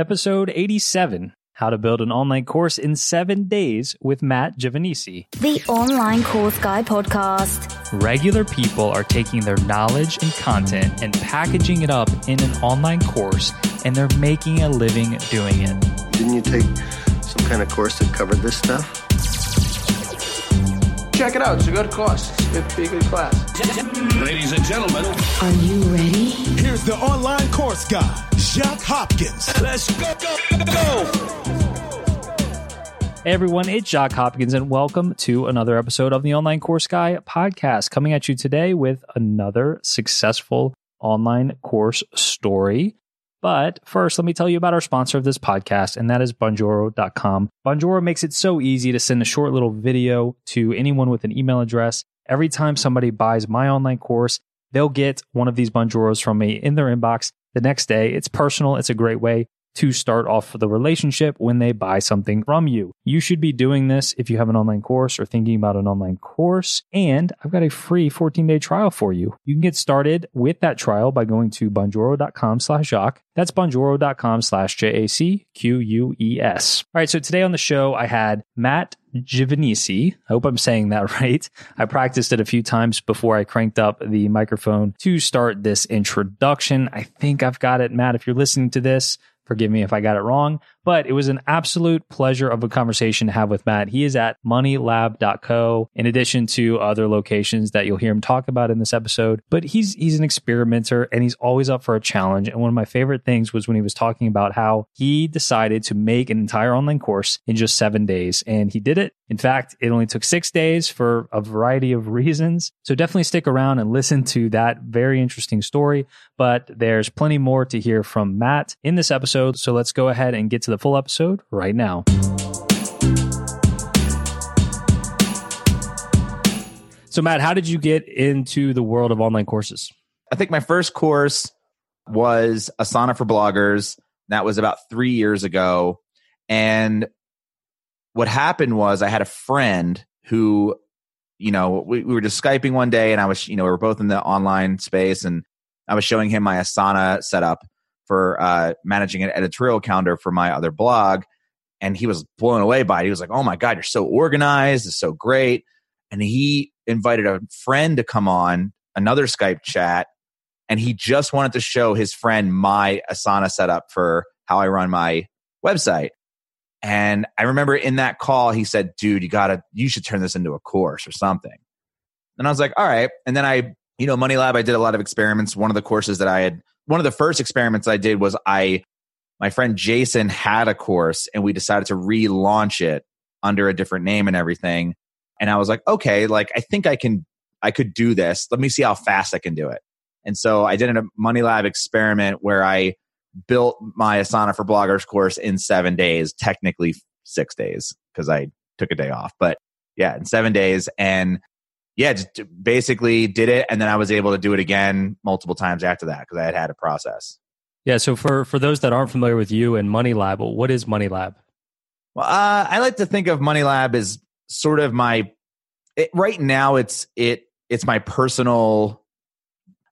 episode 87 How to Build an Online Course in Seven Days with Matt Giovanisci. The Online Course Guy podcast. Regular people are taking their knowledge and content and packaging it up in an online course, and they're making a living doing it. Didn't you take some kind of course that covered this stuff? Check it out. It's a good course. It's a good, be a good class. Ladies and gentlemen, Are you ready? Here's the online course guy, Jacques Hopkins. let's go, go, go. Hey everyone, it's Jacques Hopkins, and welcome to another episode of the Online Course Guy podcast. Coming at you today with another successful online course story. But first, let me tell you about our sponsor of this podcast, and that is Bonjoro.com. Bonjoro makes it so easy to send a short little video to anyone with an email address. Every time somebody buys my online course, they'll get one of these Bonjoros from me in their inbox the next day. It's personal, it's a great way to start off the relationship when they buy something from you. You should be doing this if you have an online course or thinking about an online course. And I've got a free 14 day trial for you. You can get started with that trial by going to bonjoro.com slash Jacques. That's bonjoro.com slash J A C Q U E S. All right. So today on the show, I had Matt Giovanisci. I hope I'm saying that right. I practiced it a few times before I cranked up the microphone to start this introduction. I think I've got it, Matt. If you're listening to this, Forgive me if I got it wrong, but it was an absolute pleasure of a conversation to have with Matt. He is at moneylab.co in addition to other locations that you'll hear him talk about in this episode. But he's he's an experimenter and he's always up for a challenge. And one of my favorite things was when he was talking about how he decided to make an entire online course in just 7 days and he did it. In fact, it only took 6 days for a variety of reasons. So definitely stick around and listen to that very interesting story, but there's plenty more to hear from Matt in this episode. So let's go ahead and get to the full episode right now. So, Matt, how did you get into the world of online courses? I think my first course was Asana for bloggers. That was about three years ago. And what happened was I had a friend who, you know, we, we were just Skyping one day and I was, you know, we were both in the online space and I was showing him my Asana setup for uh, managing an editorial calendar for my other blog. And he was blown away by it. He was like, oh my God, you're so organized. It's so great. And he invited a friend to come on another Skype chat. And he just wanted to show his friend my Asana setup for how I run my website. And I remember in that call, he said, dude, you gotta, you should turn this into a course or something. And I was like, all right. And then I, you know, Money Lab, I did a lot of experiments. One of the courses that I had, one of the first experiments I did was I, my friend Jason had a course and we decided to relaunch it under a different name and everything. And I was like, okay, like I think I can, I could do this. Let me see how fast I can do it. And so I did a Money Lab experiment where I built my Asana for bloggers course in seven days, technically six days because I took a day off. But yeah, in seven days. And yeah, just basically did it. And then I was able to do it again multiple times after that because I had had a process. Yeah. So for for those that aren't familiar with you and Money Lab, what is Money Lab? Well, uh, I like to think of Money Lab as sort of my it, right now. It's it it's my personal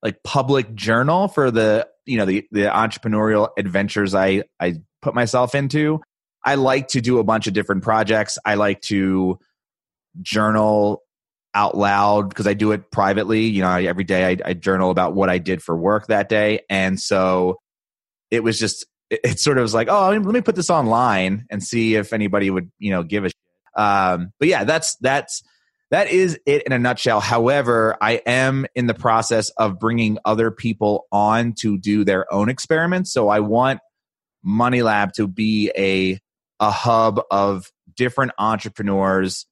like public journal for the you know the the entrepreneurial adventures I I put myself into. I like to do a bunch of different projects. I like to journal out loud because I do it privately. You know, I, every day I, I journal about what I did for work that day, and so it was just it, it sort of was like, oh, let me put this online and see if anybody would you know give a. Shit. Um, but yeah, that's that's that is it in a nutshell. However, I am in the process of bringing other people on to do their own experiments. So I want Money Lab to be a a hub of different entrepreneurs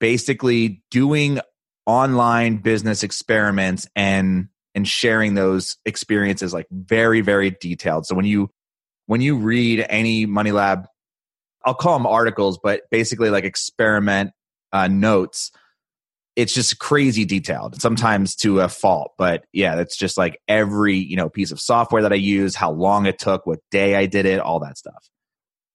basically doing online business experiments and and sharing those experiences like very very detailed. So when you when you read any Money Lab I'll call them articles, but basically like experiment uh, notes, it's just crazy detailed, sometimes to a fault. But yeah, that's just like every you know piece of software that I use, how long it took, what day I did it, all that stuff.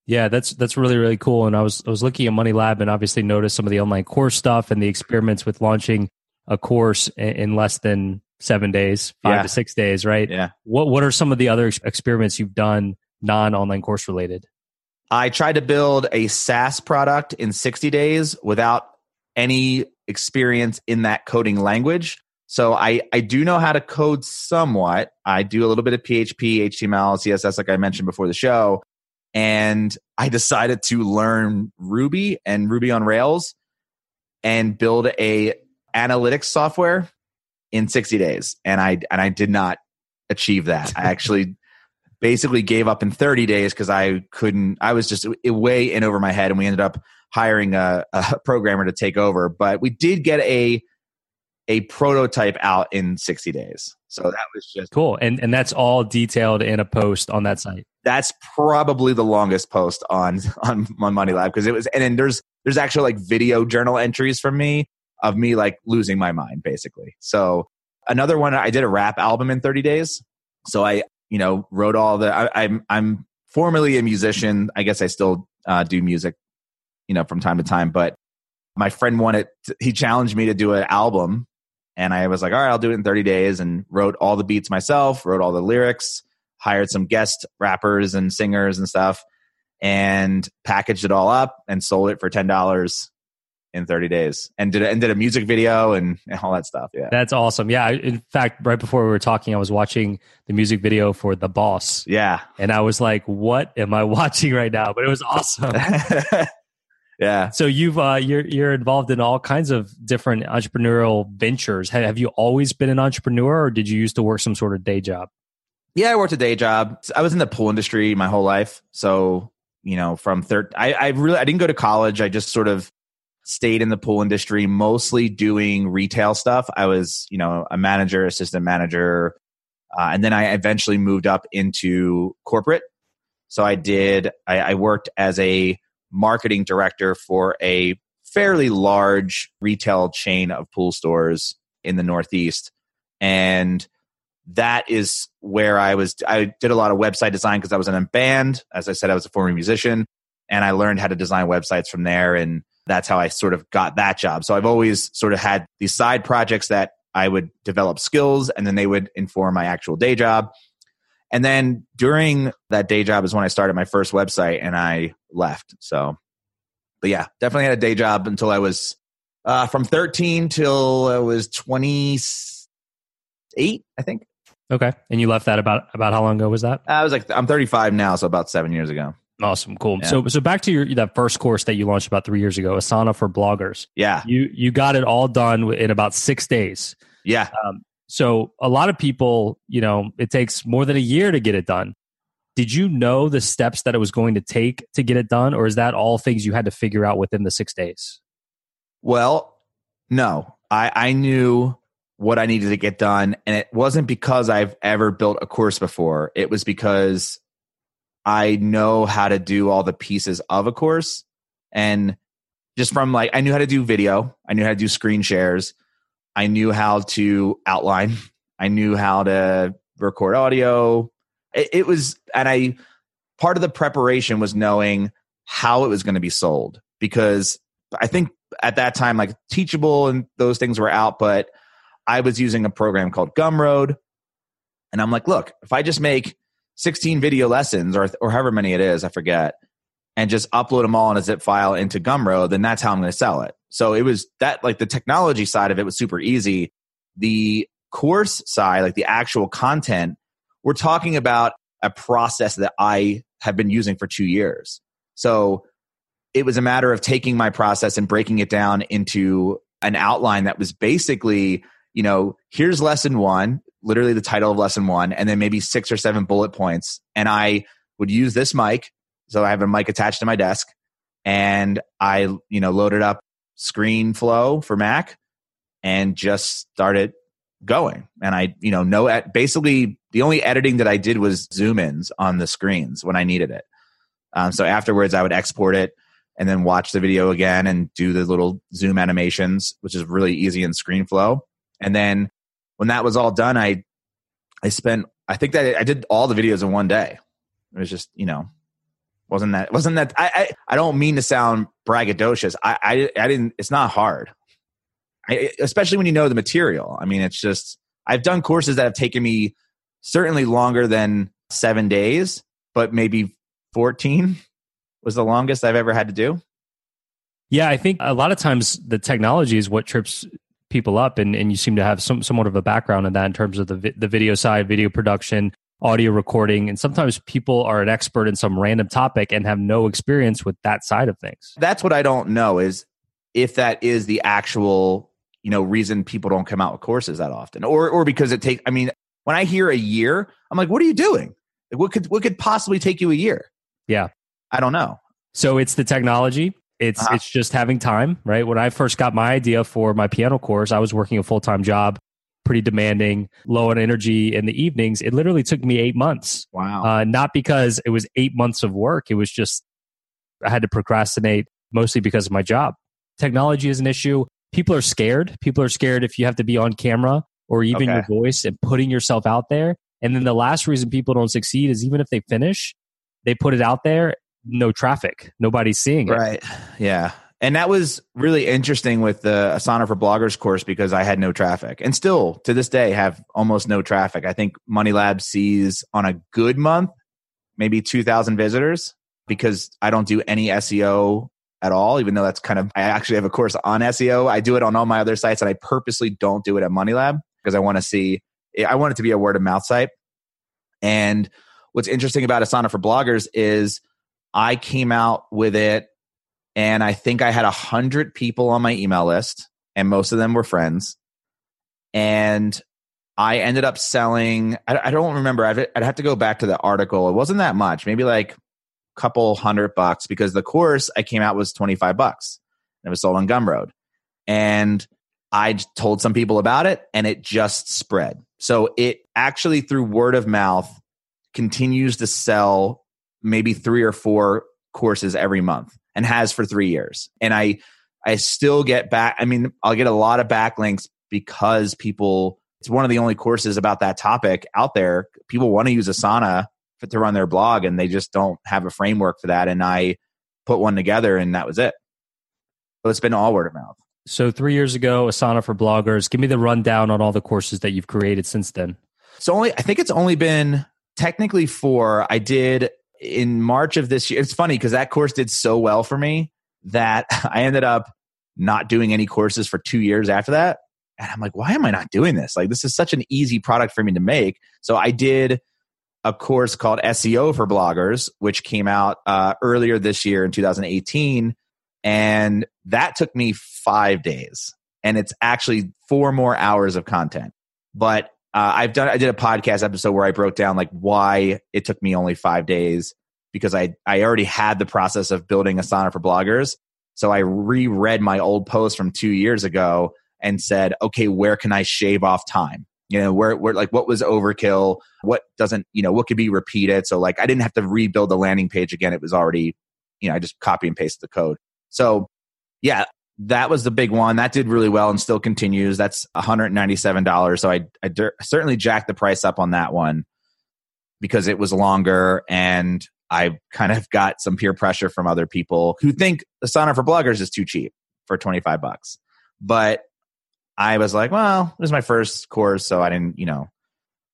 Yeah, that's that's really really cool. And I was I was looking at Money Lab and obviously noticed some of the online course stuff and the experiments with launching a course in, less than seven days, five Yeah. to six days, right? Yeah. What what are some of the other experiments you've done non online course related? I tried to build a SaaS product in 60 days without any experience in that coding language. So I, I do know how to code somewhat. I do a little bit of PHP, HTML, CSS, like I mentioned before the show. And I decided to learn Ruby and Ruby on Rails and build a analytics software in 60 days. And I and I did not achieve that. I actually basically gave up in 30 days because I couldn't, I was just way in over my head. And we ended up hiring a, a programmer to take over. But we did get a a prototype out in 60 days. So that was just Cool. And and that's all detailed in a post on that site. that's probably the longest post on on on Money Lab because it was and then there's there's actually like video journal entries from me of me like losing my mind basically. So another one I did a rap album in 30 days. So I you know wrote all the I, I'm I'm formerly a musician. I guess I still uh, do music you know from time to time, but my friend wanted he challenged me to do an album and I was like, all right, I'll do it in 30 days and wrote all the beats myself, wrote all the lyrics, hired some guest rappers and singers and stuff, and packaged it all up and sold it for $10 in 30 days and did a, and did a music video and, and all that stuff. Yeah. That's awesome. Yeah. In fact, right before we were talking, I was watching the music video for The Boss. Yeah. And I was like, what am I watching right now? But it was awesome. yeah. so you've uh, you're you're involved in all kinds of different entrepreneurial ventures. Have, have you always been an entrepreneur, or did you used to work some sort of day job? Yeah, I worked a day job. I was in the pool industry my whole life. So, you know, from third, I, I really, I didn't go to college. I just sort of stayed in the pool industry, mostly doing retail stuff. I was, you know, a manager, assistant manager. Uh, and then I eventually moved up into corporate. So I did, I, I worked as a marketing director for a fairly large retail chain of pool stores in the Northeast. And that is where I was. I did a lot of website design because I was in a band. As I said, I was a former musician, and I learned how to design websites from there. And that's how I sort of got that job. So I've always sort of had these side projects that I would develop skills, and then they would inform my actual day job. And then during that day job is when I started my first website, and I left. So, but yeah, definitely had a day job until I was uh, from 13 till I was 28, I think. Okay, and you left that about about how long ago was that? I was like, I'm 35 now, so about seven years ago. Awesome, cool. Yeah. So so back to your that first course that you launched about three years ago, Asana for bloggers. Yeah, You you got it all done in about six days. yeah. So a lot of people, you know, it takes more than a year to get it done. Did you know the steps that it was going to take to get it done, or is that all things you had to figure out within the six days? Well, no, I, I knew what I needed to get done. And it wasn't because I've ever built a course before. It was because I know how to do all the pieces of a course. And just from like, I knew how to do video, I knew how to do screen shares, I knew how to outline, I knew how to record audio. It, it was, and I, part of the preparation was knowing how it was going to be sold because I think at that time, like Teachable and those things were out, but I was using a program called Gumroad. And I'm like, look, if I just make 16 video lessons or, or however many it is, I forget, and just upload them all in a zip file into Gumroad, then that's how I'm going to sell it. So it was that, like the technology side of it was super easy. The course side, like the actual content, we're talking about a process that I have been using for two years. So it was a matter of taking my process and breaking it down into an outline that was basically, you know, here's lesson one, literally the title of lesson one, and then maybe six or seven bullet points. And I would use this mic. So I have a mic attached to my desk and I, you know, loaded up ScreenFlow for Mac and just started going. And I, you know, no, at basically the only editing that I did was zoom ins on the screens when I needed it. Um, so afterwards, I would export it and then watch the video again and do the little zoom animations, which is really easy in ScreenFlow. And then when that was all done, I I spent I think that I did all the videos in one day. It was just you know wasn't that wasn't that I I, I don't mean to sound braggadocious. I, I I didn't. It's not hard, I, especially when you know the material. I mean, it's just I've done courses that have taken me certainly longer than seven days, but maybe 14 was the longest I've ever had to do. Yeah, I think a lot of times the technology is what trips people up, and, and you seem to have some somewhat of a background in that in terms of the vi- the video side, video production, audio recording, and sometimes people are an expert in some random topic and have no experience with that side of things. That's what I don't know is if that is the actual you know reason people don't come out with courses that often, or or because it take. I mean, when I hear a year, I'm like, what are you doing? Like, what could what could possibly take you a year? Yeah, I don't know. So it's the technology. It's Uh-huh. it's just having time, right? When I first got my idea for my piano course, I was working a full time job, pretty demanding, low on energy in the evenings. It literally took me eight months. Wow. Uh, not because it was eight months of work. It was just I had to procrastinate mostly because of my job. Technology is an issue. People are scared. People are scared if you have to be on camera or even Okay. your voice and putting yourself out there. And then the last reason people don't succeed is even if they finish, they put it out there, no traffic, nobody's seeing it. Right. Yeah. And that was really interesting with the Asana for Bloggers course because I had no traffic and still to this day have almost no traffic. I think Money Lab sees on a good month, maybe 2,000 visitors because I don't do any SEO at all, even though that's kind of, I actually have a course on SEO. I do it on all my other sites and I purposely don't do it at Money Lab because I want to see, I want it to be a word of mouth site. And what's interesting about Asana for Bloggers is I came out with it and I think I had a hundred people on my email list, and most of them were friends. And I ended up selling. I, I don't remember. I'd, I'd have to go back to the article. It wasn't that much, maybe like couple hundred bucks, because the course I came out was twenty five bucks. It was sold on Gumroad, and I told some people about it, and it just spread. So it actually through word of mouth continues to sell maybe three or four courses every month and has for three years. And I I still get back. I mean, I'll get a lot of backlinks because people. It's one of the only courses about that topic out there. People want to use Asana to run their blog, and they just don't have a framework for that. And I put one together, and that was it. So it's been all word of mouth. So three years ago, Asana for bloggers. Give me the rundown on all the courses that you've created since then. So only I think it's only been technically four. I did in March of this year. It's funny because that course did so well for me that I ended up not doing any courses for two years after that. And I'm like, why am I not doing this? Like, this is such an easy product for me to make. So I did a course called SEO for bloggers, which came out uh, earlier this year in 2018. And that took me five days. And it's actually four more hours of content. But uh, I've done, I did a podcast episode where I broke down like why it took me only five days because I, I already had the process of building Asana for bloggers. So I reread my old post from two years ago and said, okay, where can I shave off time? You know, where, where, like, what was overkill? What doesn't, you know, what could be repeated? So, like, I didn't have to rebuild the landing page again. It was already, you know, I just copy and paste the code. So, yeah, that was the big one. That did really well and still continues. That's $197. So, I, I dur- certainly jacked the price up on that one because it was longer and I kind of got some peer pressure from other people who think Asana for bloggers is too cheap for 25 bucks. But I was like, well, this is my first course, so I didn't, you know.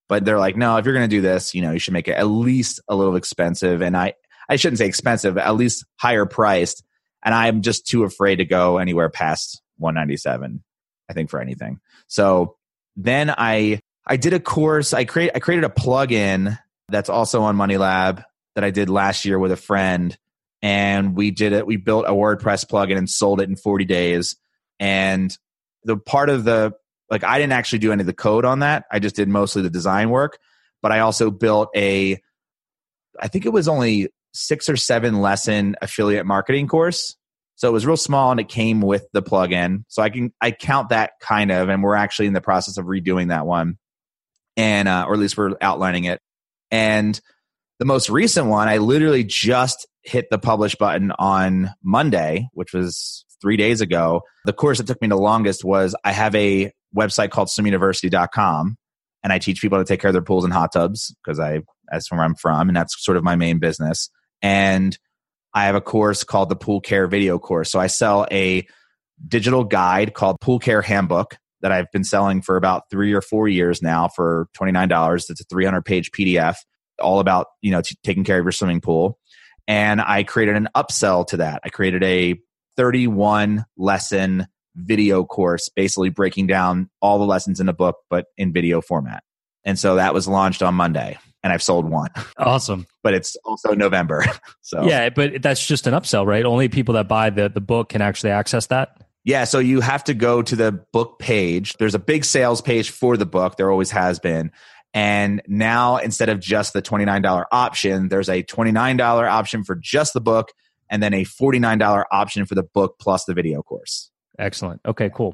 But they're like, no, if you're going to do this, you know, you should make it at least a little expensive. And I, I shouldn't say expensive, at least higher priced. And I'm just too afraid to go anywhere past 197. I think for anything. So then I, I did a course. I create, I created a plugin that's also on Money Lab that I did last year with a friend, and we did it. We built a WordPress plugin and sold it in 40 days. And the part of the like I didn't actually do any of the code on that. I just did mostly the design work, but I also built a I think it was only 6 or 7 lesson affiliate marketing course. So it was real small and it came with the plugin. So I can I count that kind of and we're actually in the process of redoing that one. And uh, or at least we're outlining it. And the most recent one, I literally just hit the publish button on Monday, which was three days ago. The course that took me the longest was I have a website called swimuniversity.com and I teach people to take care of their pools and hot tubs because I that's where I'm from and that's sort of my main business. And I have a course called the Pool Care Video Course. So I sell a digital guide called Pool Care Handbook that I've been selling for about three or four years now for $29. It's a 300 page PDF all about you know t- taking care of your swimming pool. And I created an upsell to that. I created a 31 lesson video course, basically breaking down all the lessons in the book, but in video format. And so that was launched on Monday, and I've sold one, Awesome. but it's also November. So Yeah, but that's just an upsell, right? Only people that buy the, the book can actually access that. Yeah, so you have to go to the book page. There's a big sales page for the book. There always has been. And now instead of just the $29 option, there's a $29 option for just the book and then a $49 option for the book plus the video course. Excellent. Okay, cool.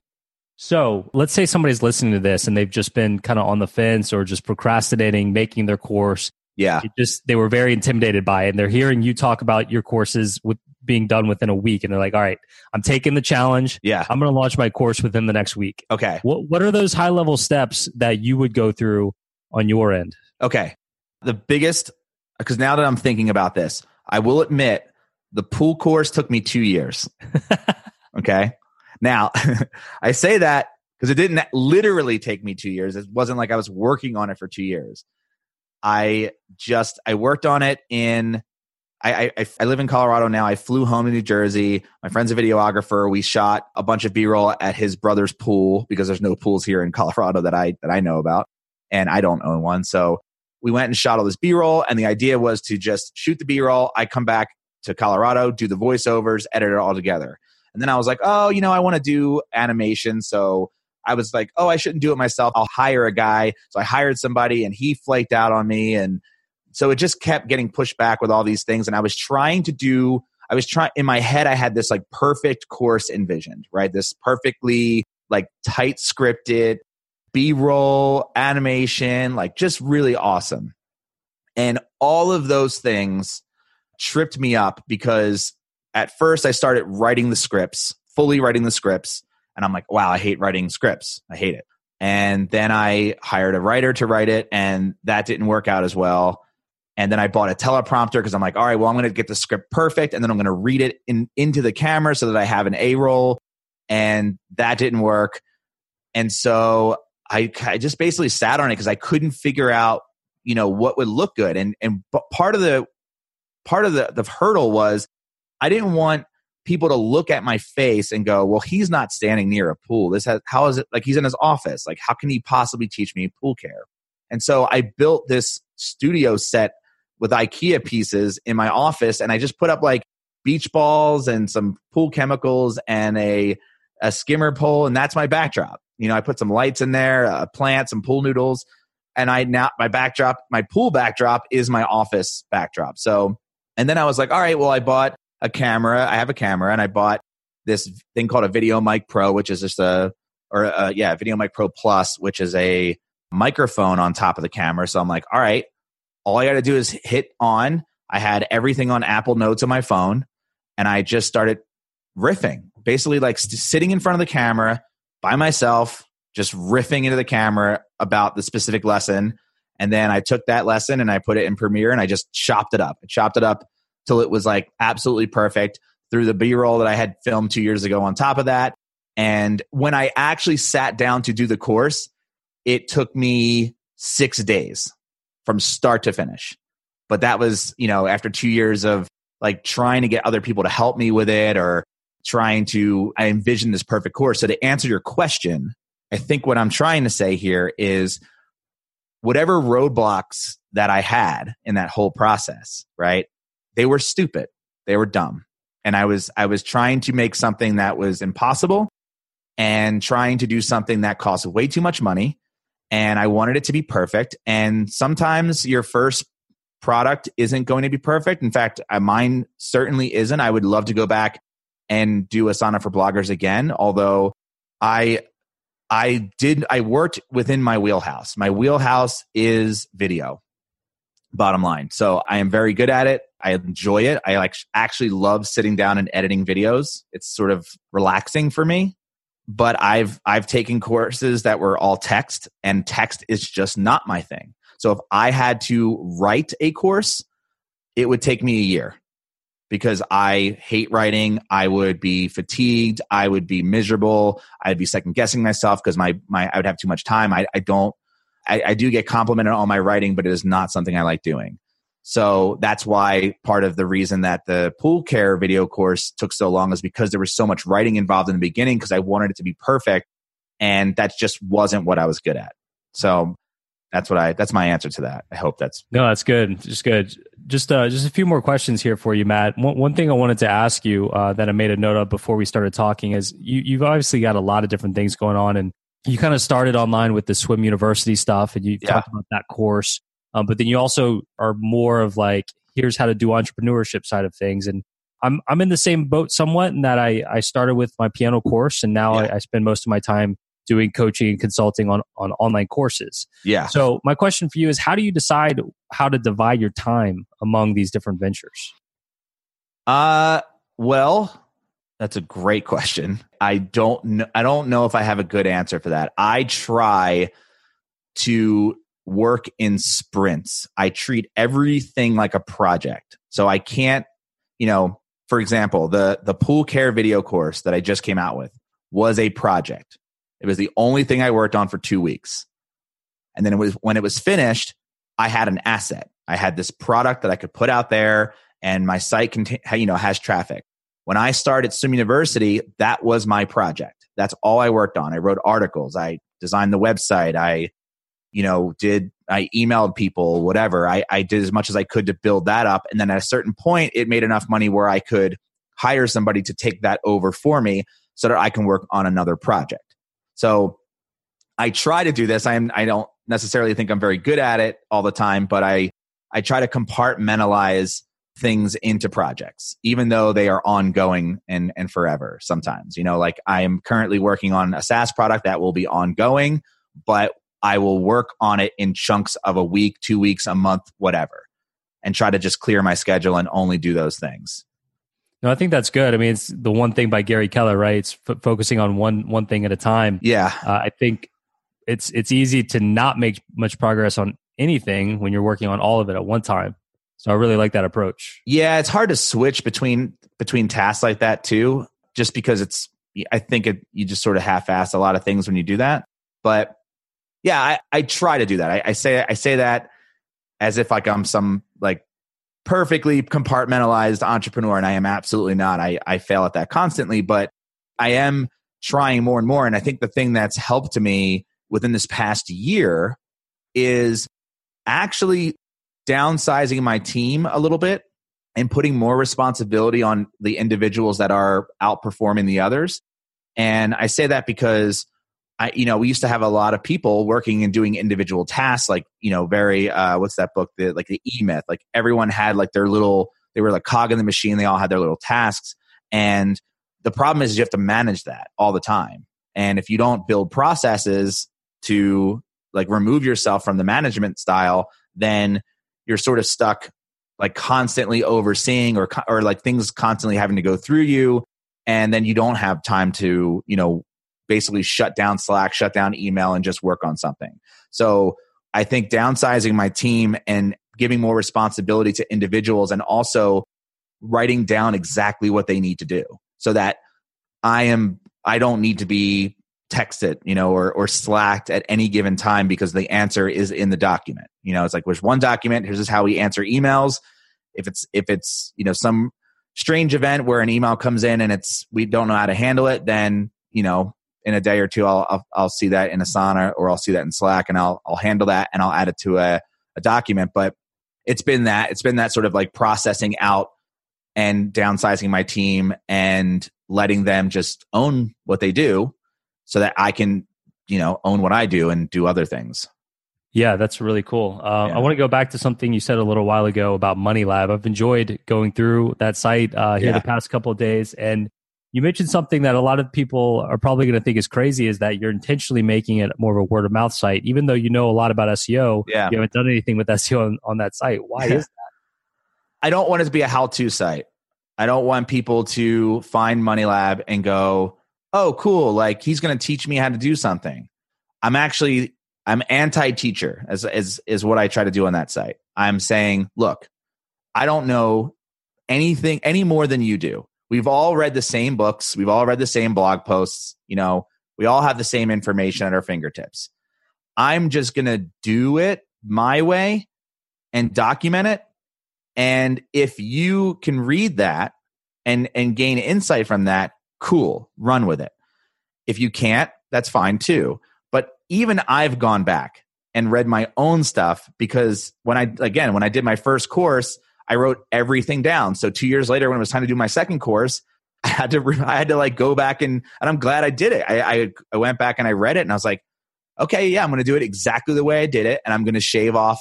So let's say somebody's listening to this and they've just been kind of on the fence or just procrastinating making their course. Yeah. It just they were very intimidated by it, and they're hearing you talk about your courses with being done within a week, and they're like, "All right, I'm taking the challenge. Yeah. I'm going to launch my course within the next week." Okay. What What are those high level steps that you would go through on your end? Okay. The biggest, because now that I'm thinking about this, I will admit the pool course took me two years. okay. Now, I say that because it didn't literally take me two years. It wasn't like I was working on it for two years. I just, I worked on it in, I, I, I live in Colorado now. I flew home to New Jersey. My friend's a videographer. We shot a bunch of B-roll at his brother's pool because there's no pools here in Colorado that I, that I know about. And I don't own one. So we went and shot all this b-roll and the idea was to just shoot the b-roll i come back to colorado do the voiceovers edit it all together. And then i was like oh you know i want to do animation. So i was like oh i shouldn't do it myself. I'll hire a guy. So i hired somebody and he flaked out on me. And so it just kept getting pushed back with all these things. And i was trying to do i was trying in my head i had this like perfect course envisioned right? This perfectly like tight scripted b-roll animation like just really awesome. And all of those things tripped me up because at first i started writing the scripts fully writing the scripts and i'm like wow i hate writing scripts. I hate it. And then i hired a writer to write it and that didn't work out as well. And then i bought a teleprompter because i'm like all right well i'm going to get the script perfect and then i'm going to read it in, into the camera so that i have an a roll and that didn't work. And so I, I just basically sat on it because I couldn't figure out, you know, what would look good. And and part of the part of the the hurdle was I didn't want people to look at my face and go, well, he's not standing near a pool. This has how is it like he's in his office? Like how can he possibly teach me pool care? And so I built this studio set with IKEA pieces in my office, and I just put up like beach balls and some pool chemicals and a a skimmer pole, and that's my backdrop. You know, I put some lights in there, a plant, some pool noodles, and I now my backdrop, my pool backdrop is my office backdrop. So, and then I was like, all right, well, I bought a camera. I have a camera, and I bought this thing called a Video Mic Pro, which is just a or a, yeah, Video Mic Pro Plus, which is a microphone on top of the camera. So I'm like, all right, all I got to do is hit on. I had everything on Apple Notes on my phone, and I just started riffing, basically like sitting in front of the camera by myself, just riffing into the camera about the specific lesson. And then I took that lesson and I put it in Premiere and I just chopped it up. I chopped it up till it was like absolutely perfect through the B roll that I had filmed two years ago on top of that. And when I actually sat down to do the course, it took me six days from start to finish. But that was, you know, after two years of like trying to get other people to help me with it or trying to I envision this perfect course. So to answer your question, I think what I'm trying to say here is whatever roadblocks that I had in that whole process, right? They were stupid. They were dumb. And I was I was trying to make something that was impossible and trying to do something that cost way too much money and I wanted it to be perfect and sometimes your first product isn't going to be perfect. In fact, uh, mine certainly isn't. I would love to go back and do Asana for bloggers again. Although I, I did, I worked within my wheelhouse. My wheelhouse is video. Bottom line. So I am very good at it. I enjoy it. I like actually love sitting down and editing videos. It's sort of relaxing for me. But I've I've taken courses that were all text and text is just not my thing. So if I had to write a course, it would take me a year because I hate writing. I would be fatigued. I would be miserable. I'd be second guessing myself because my, my, I would have too much time. I, I don't, I, I do get complimented on my writing, but it is not something I like doing. So that's why part of the reason that the pool care video course took so long is because there was so much writing involved in the beginning because I wanted it to be perfect. And that just wasn't what I was good at. So that's what I, that's my answer to that. I hope that's. No, that's good. Just good. Just, uh, just a few more questions here for you, Matt. One, one thing I wanted to ask you, uh, that I made a note of before we started talking is you, you've obviously got a lot of different things going on and you kind of started online with the swim university stuff and you Yeah. talked about that course um, but then you also are more of like here's how to do entrepreneurship side of things and i'm i'm in the same boat somewhat in that i i started with my piano course and now Yeah. I, I spend most of my time doing coaching and consulting on on online courses Yeah. so my question for you is how do you decide how to divide your time among these different ventures Uh, well, that's a great question. I don't know. I don't know if I have a good answer for that. I try to work in sprints. I treat everything like a project. So I can't, you know, for example, the the pool care video course that I just came out with was a project. It was the only thing I worked on for 2 weeks. And then it was when it was finished, I had an asset. I had this product that I could put out there and my site contain, you know has traffic. When I started Swim University, that was my project. That's all I worked on. I wrote articles. I designed the website. I, you know, did I emailed people, whatever. I, I did as much as I could to build that up. And then at a certain point, it made enough money where I could hire somebody to take that over for me so that I can work on another project. So I try to do this. I am I don't necessarily think I'm very good at it all the time, but I I try to compartmentalize things into projects, even though they are ongoing and and forever. Sometimes, you know, like I am currently working on a SaaS product that will be ongoing, but I will work on it in chunks of a week, two weeks, a month, whatever, and try to just clear my schedule and only do those things. No i think that's good i mean it's the one thing by gary keller right it's f- focusing on one one thing at a time Yeah, uh, I think it's it's easy to not make much progress on anything when you're working on all of it at one time. So I really like that approach. Yeah, it's hard to switch between between tasks like that too, just because it's. I think it, you just sort of half-ass a lot of things when you do that. But yeah, I, I try to do that. I, I say I say that as if like I'm some like perfectly compartmentalized entrepreneur, and I am absolutely not. I I fail at that constantly, but I am trying more and more. And I think the thing that's helped me within this past year is actually downsizing my team a little bit and putting more responsibility on the individuals that are outperforming the others. And I say that because I, you know, we used to have a lot of people working and doing individual tasks, like, you know, very, uh, what's that book? The, like the E Myth. Like everyone had like their little, they were like cog in the machine. They all had their little tasks. And the problem is you have to manage that all the time. And if you don't build processes to like remove yourself from the management style, then you're sort of stuck like constantly overseeing or or like things constantly having to go through you and then you don't have time to you know basically shut down slack shut down email and just work on something. So i think downsizing my team and giving more responsibility to individuals and also writing down exactly what they need to do so that i am i don't need to be texted you know or or slacked at any given time because the answer is in the document. You know it's like there's one document. Here's just how we answer emails. If it's if it's you know some strange event where an email comes in and it's we don't know how to handle it then you know in a day or two i'll i'll, I'll see that in asana or i'll see that in slack and i'll i'll handle that and i'll add it to a, a document but it's been that it's been that sort of like processing out and downsizing my team and letting them just own what they do so that I can, you know, own what I do and do other things. Yeah, that's really cool. Uh, Yeah. I want to go back to something you said a little while ago about Money Lab. I've enjoyed going through that site uh, here Yeah. the past couple of days, and you mentioned something that a lot of people are probably going to think is crazy is that you're intentionally making it more of a word of mouth site, even though you know a lot about SEO. Yeah. you haven't done anything with SEO on, on that site. Why Yeah. is that? I don't want it to be a how-to site. I don't want people to find Money Lab and go, "Oh, cool! Like he's going to teach me how to do something." I'm actually I'm anti-teacher, as as is what I try to do on that site. I'm saying, look, I don't know anything any more than you do. We've all read the same books. We've all read the same blog posts. You know, we all have the same information at our fingertips. I'm just going to do it my way and document it. And if you can read that and and gain insight from that, cool, run with it. If you can't, that's fine too. But even I've gone back and read my own stuff because when I again, when I did my first course, I wrote everything down. So 2 years later when it was time to do my second course, I had to I had to like go back and and I'm glad I did it. I I, I went back and I read it and I was like, okay, yeah, I'm going to do it exactly the way I did it, and I'm going to shave off,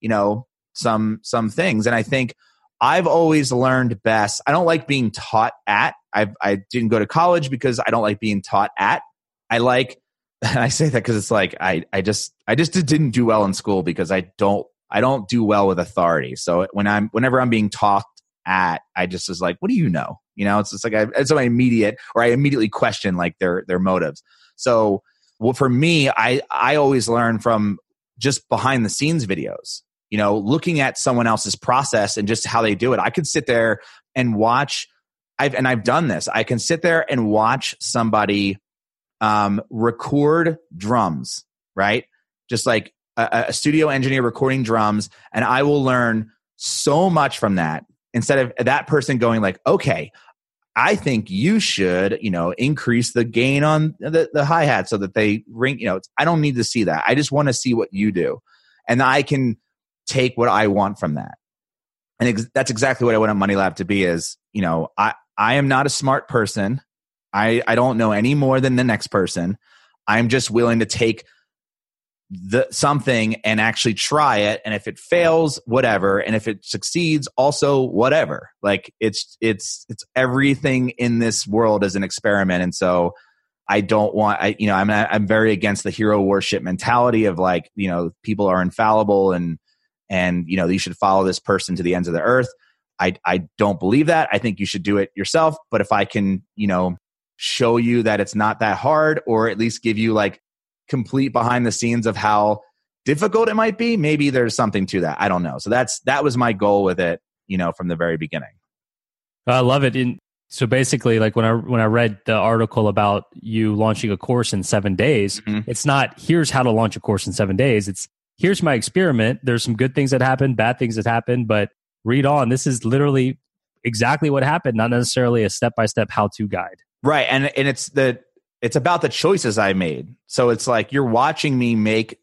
you know, some some things. And I think I've always learned best. I don't like being taught at. I I didn't go to college because I don't like being taught at. I like, and I say that because it's like I I just I just didn't do well in school because I don't I don't do well with authority. So when I'm whenever I'm being talked at, I just was like, what do you know? You know, it's just like I, it's my immediate or I immediately question like their their motives. So well, for me, I I always learn from just behind the scenes videos. You know, looking at someone else's process and just how they do it. I could sit there and watch. I've and I've done this. I can sit there and watch somebody um, record drums, right? Just like a, a studio engineer recording drums, and I will learn so much from that instead of that person going like, okay, I think you should, you know, increase the gain on the, the hi hat so that they ring. You know, I don't need to see that. I just want to see what you do, and I can take what I want from that. And ex- that's exactly what I want a Money Lab to be. Is you know, I I am not a smart person. I I don't know any more than the next person. I'm just willing to take the something and actually try it. And if it fails whatever. And if it succeeds also whatever. Like it's it's it's everything in this world is an experiment. And so i don't want i you know i'm i'm very against the hero worship mentality of like you know people are infallible and and you know you should follow this person to the ends of the earth. I i don't believe that. I think you should do it yourself. But if i can you know show you that it's not that hard or at least give you like complete behind the scenes of how difficult it might be, maybe there's something to that. I don't know. So that's that was my goal with it, you know, from the very beginning. I love it. In, so basically, like when I when I read the article about you launching a course in seven days, mm-hmm. it's not here's how to launch a course in seven days. It's here's my experiment. There's some good things that happen, bad things that happen, but read on. This is literally exactly what happened, not necessarily a step by step how to guide. Right, and and it's the it's about the choices I made. So it's like you're watching me make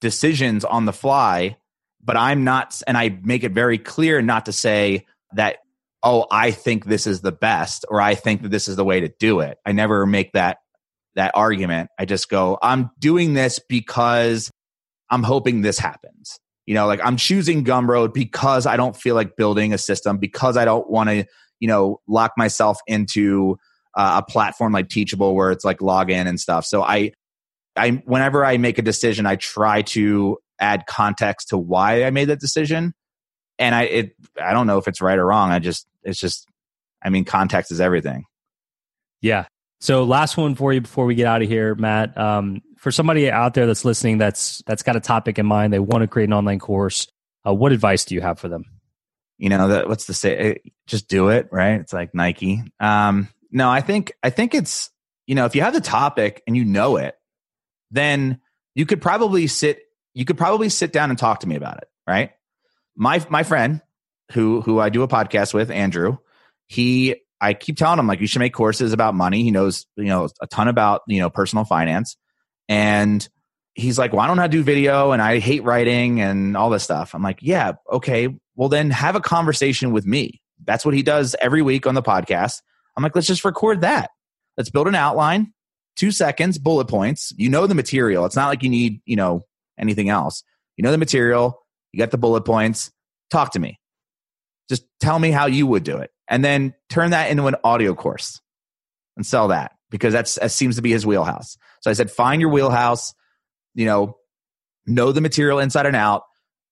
decisions on the fly, but I'm not, and I make it very clear not to say that, oh, I think this is the best or I think that this is the way to do it. I never make that that argument. I just go, I'm doing this because I'm hoping this happens. You know, like I'm choosing Gumroad because I don't feel like building a system, because I don't want to, you know, lock myself into uh, a platform like Teachable where it's like login and stuff. So I, I whenever I make a decision, I try to add context to why I made that decision. And I, it, I don't know if it's right or wrong. I just, it's just, I mean, context is everything. Yeah. So last one for you before we get out of here, Matt. Um, for somebody out there that's listening, that's that's got a topic in mind, they want to create an online course. Uh, what advice do you have for them? You know, that what's the say? Eh, just do it, right? It's like Nike. Um, no, I think I think it's you know if you have the topic and you know it, then you could probably sit you could probably sit down and talk to me about it, right? My my friend who who I do a podcast with, Andrew, he I keep telling him like you should make courses about money. He knows you know a ton about you know personal finance, and he's like, "Well, I don't know how to do video, and I hate writing and all this stuff." I'm like, "Yeah, okay. Well, then have a conversation with me." That's what he does every week on the podcast. I'm like, let's just record that. Let's build an outline, two seconds, bullet points. You know the material. It's not like you need, you know, anything else. You know the material. You got the bullet points. Talk to me. Just tell me how you would do it. And then turn that into an audio course and sell that because that's that seems to be his wheelhouse. So I said, find your wheelhouse, you know, know the material inside and out.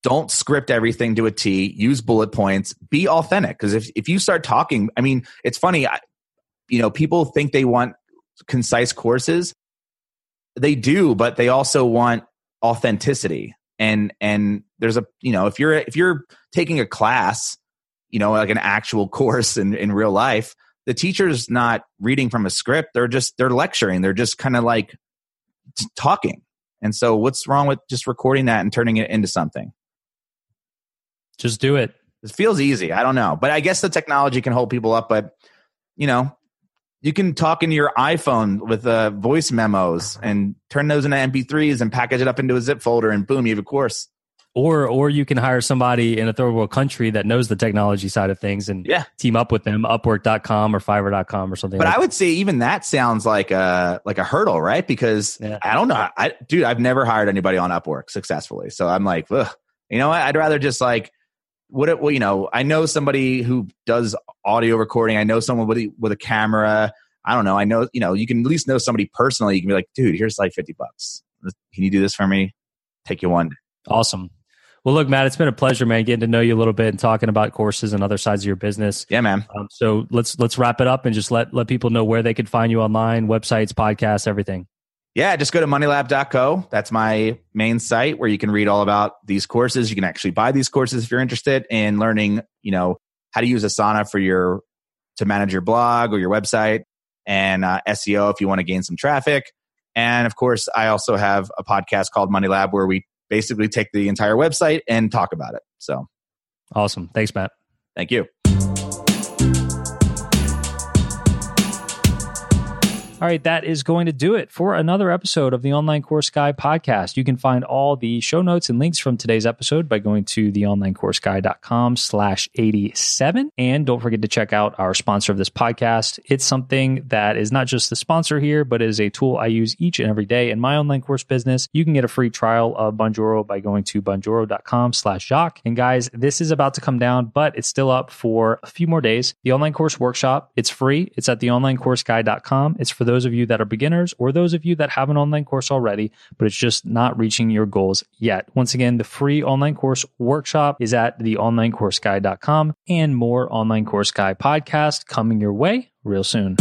Don't script everything to a T. Use bullet points. Be authentic. Because if, if you start talking, I mean, it's funny. I, you know, people think they want concise courses. They do, but they also want authenticity. And and there's a you know if you're if you're taking a class, you know, like an actual course in in real life, the teacher's not reading from a script. They're just they're lecturing. They're just kind of like talking. And so, what's wrong with just recording that and turning it into something? Just do it. It feels easy. I don't know, but I guess the technology can hold people up. But you know, you can talk into your iPhone with uh, voice memos and turn those into MP3s and package it up into a zip folder, and boom, you have a course. Or or you can hire somebody in a third world country that knows the technology side of things and Yeah. team up with them, upwork.com or fiverr.com or something But like I would say even that sounds like a like a hurdle, right? Because Yeah. I don't know, I dude, I've never hired anybody on Upwork successfully, so I'm like, Ugh. you know what? I'd rather just like what it, well, you know, I know somebody who does audio recording. I know someone with a, with a camera. I don't know. I know, you know, you can at least know somebody personally. You can be like, dude, here's like 50 bucks. Can you do this for me? Take you one. Awesome. Well, look, Matt, it's been a pleasure, man, getting to know you a little bit and talking about courses and other sides of your business. Yeah, man. Um, so let's let's wrap it up and just let let people know where they can find you online, websites, podcasts, everything. Yeah, just go to moneylab.co. That's my main site where you can read all about these courses. You can actually buy these courses if you're interested in learning, you know, how to use Asana for your to manage your blog or your website and uh, SEO if you want to gain some traffic. And of course, I also have a podcast called Money Lab where we basically take the entire website and talk about it. So, Awesome. Thanks, Matt. thank you. All right, that is going to do it for another episode of the Online Course Guy podcast. You can find all the show notes and links from today's episode by going to theonlinecourseguy.com slash 87. And don't forget to check out our sponsor of this podcast. It's something that is not just the sponsor here, but is a tool I use each and every day in my online course business. You can get a free trial of Bonjoro by going to bonjoro.com slash Jacques. And guys, this is about to come down, but it's still up for a few more days. The online course workshop, it's free. It's at theonlinecourseguy.com. It's for those of you that are beginners or those of you that have an online course already, but it's just not reaching your goals yet. Once again, the free online course workshop is at theonlinecourseguy.com and more online course guy podcast coming your way real soon.